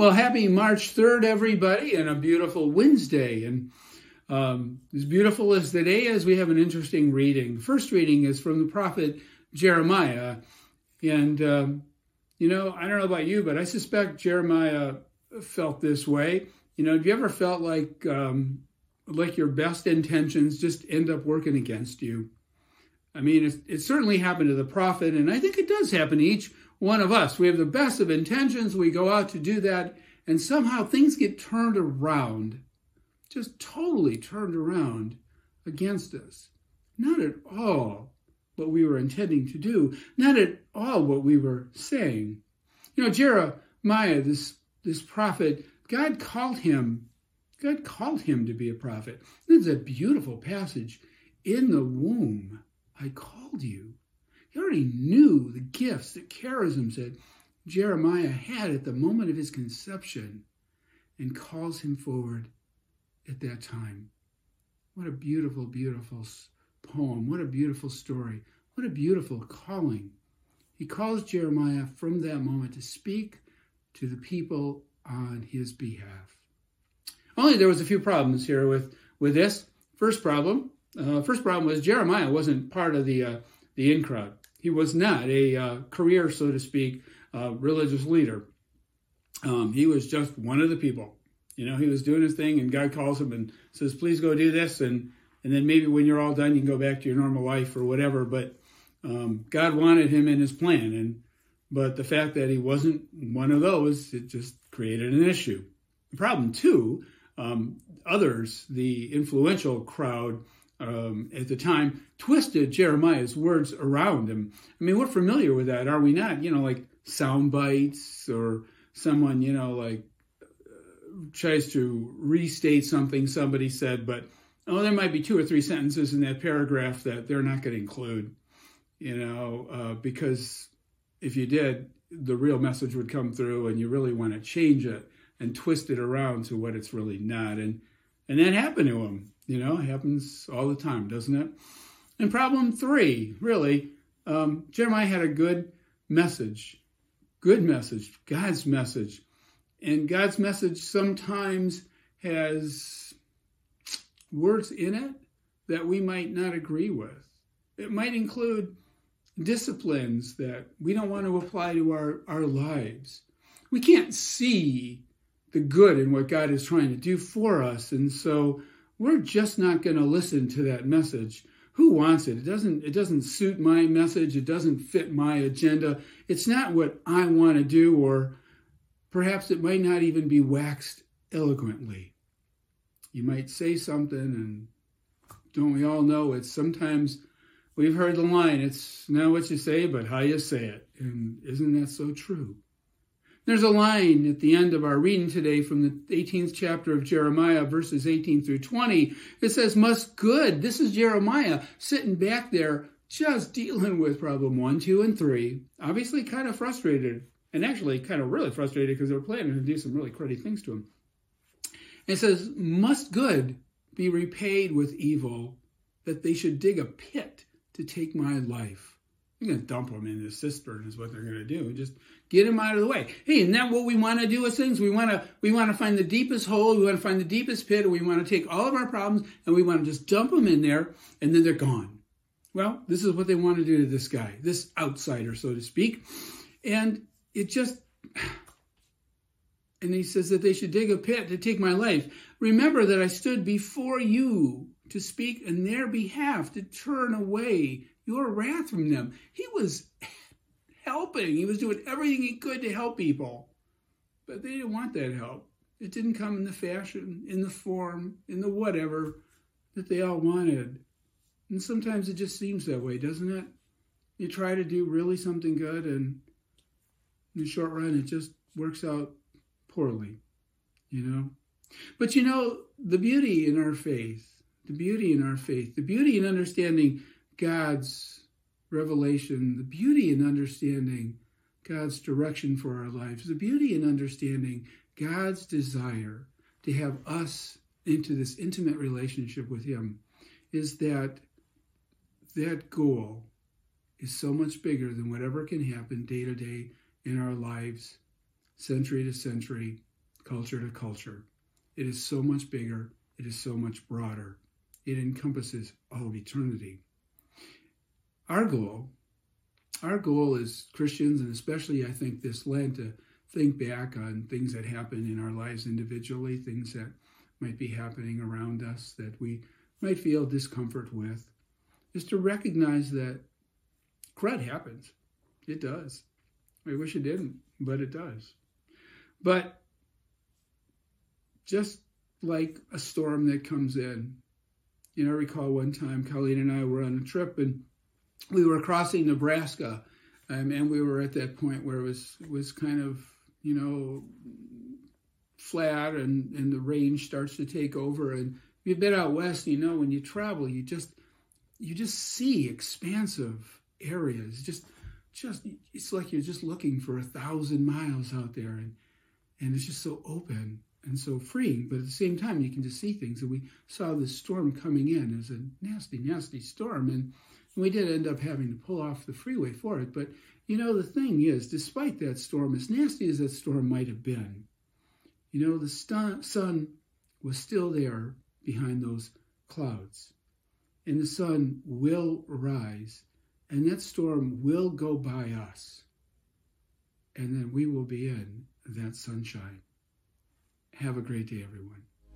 Well, happy March 3rd, everybody, and a beautiful Wednesday. And um, as beautiful as the day is, we have an interesting reading. The first reading is from the prophet Jeremiah. And, um, you know, I don't know about you, but I suspect Jeremiah felt this way. You know, have you ever felt like um, like your best intentions just end up working against you? I mean, it, it certainly happened to the prophet, and I think it does happen to each one of us. We have the best of intentions. We go out to do that, and somehow things get turned around, just totally turned around against us. Not at all what we were intending to do, not at all what we were saying. You know, Jeremiah, this, this prophet, God called him, God called him to be a prophet. This is a beautiful passage. In the womb, I called you. He already knew the gifts, the charisms that Jeremiah had at the moment of his conception and calls him forward at that time. What a beautiful, beautiful poem. What a beautiful story. What a beautiful calling. He calls Jeremiah from that moment to speak to the people on his behalf. Only there was a few problems here with, with this. First problem, uh, first problem was Jeremiah wasn't part of the uh, the in crowd. He was not a uh, career, so to speak, uh, religious leader. Um, he was just one of the people. You know, he was doing his thing, and God calls him and says, "Please go do this," and and then maybe when you're all done, you can go back to your normal life or whatever. But um, God wanted him in His plan, and but the fact that he wasn't one of those, it just created an issue. The problem too, um, others, the influential crowd um, at the time twisted Jeremiah's words around him. I mean, we're familiar with that, are we not? You know, like sound bites or someone, you know, like uh, tries to restate something somebody said, but oh, there might be two or three sentences in that paragraph that they're not going to include, you know, uh, because if you did, the real message would come through and you really want to change it and twist it around to what it's really not. And and that happened to him. You know, happens all the time, doesn't it? And problem three, really, um, Jeremiah had a good message, good message, God's message. And God's message sometimes has words in it that we might not agree with. It might include disciplines that we don't want to apply to our, our lives. We can't see the good in what God is trying to do for us. And so we're just not going to listen to that message. Who wants it? It doesn't it doesn't suit my message, it doesn't fit my agenda. It's not what I want to do or perhaps it might not even be waxed eloquently. You might say something and don't we all know it's sometimes we've heard the line, it's not what you say, but how you say it. And isn't that so true? There's a line at the end of our reading today from the 18th chapter of Jeremiah, verses 18 through 20. It says, Must good. This is Jeremiah sitting back there just dealing with problem one, two, and three. Obviously, kind of frustrated, and actually kind of really frustrated because they were planning to do some really cruddy things to him. It says, Must good be repaid with evil, that they should dig a pit to take my life. You're going to dump them in the cistern, is what they're going to do. Just Get them out of the way. Hey, isn't that what we want to do as things? We want to we want to find the deepest hole. We want to find the deepest pit. We want to take all of our problems and we want to just dump them in there, and then they're gone. Well, this is what they want to do to this guy, this outsider, so to speak. And it just and he says that they should dig a pit to take my life. Remember that I stood before you to speak in their behalf, to turn away your wrath from them. He was helping. He was doing everything he could to help people. But they didn't want that help. It didn't come in the fashion, in the form, in the whatever that they all wanted. And sometimes it just seems that way, doesn't it? You try to do really something good, and in the short run, it just works out poorly, you know? But you know, the beauty in our faith, the beauty in our faith, the beauty in understanding God's revelation, the beauty in understanding God's direction for our lives, the beauty in understanding God's desire to have us into this intimate relationship with Him is that that goal is so much bigger than whatever can happen day to day in our lives, century to century, culture to culture. It is so much bigger, it is so much broader. It encompasses all of eternity. Our goal, our goal as Christians, and especially I think this Lent, to think back on things that happen in our lives individually, things that might be happening around us that we might feel discomfort with, is to recognize that crud happens. It does. I wish it didn't, but it does. But just like a storm that comes in, you know, I recall one time Colleen and I were on a trip and we were crossing Nebraska, um, and we were at that point where it was was kind of you know flat, and and the range starts to take over. And you've been out west, you know, when you travel, you just you just see expansive areas. Just just it's like you're just looking for a thousand miles out there, and and it's just so open and so freeing. But at the same time, you can just see things. And we saw this storm coming in as a nasty, nasty storm, and we did end up having to pull off the freeway for it. But you know, the thing is, despite that storm, as nasty as that storm might have been, you know, the sun was still there behind those clouds. And the sun will rise, and that storm will go by us. And then we will be in that sunshine. Have a great day, everyone.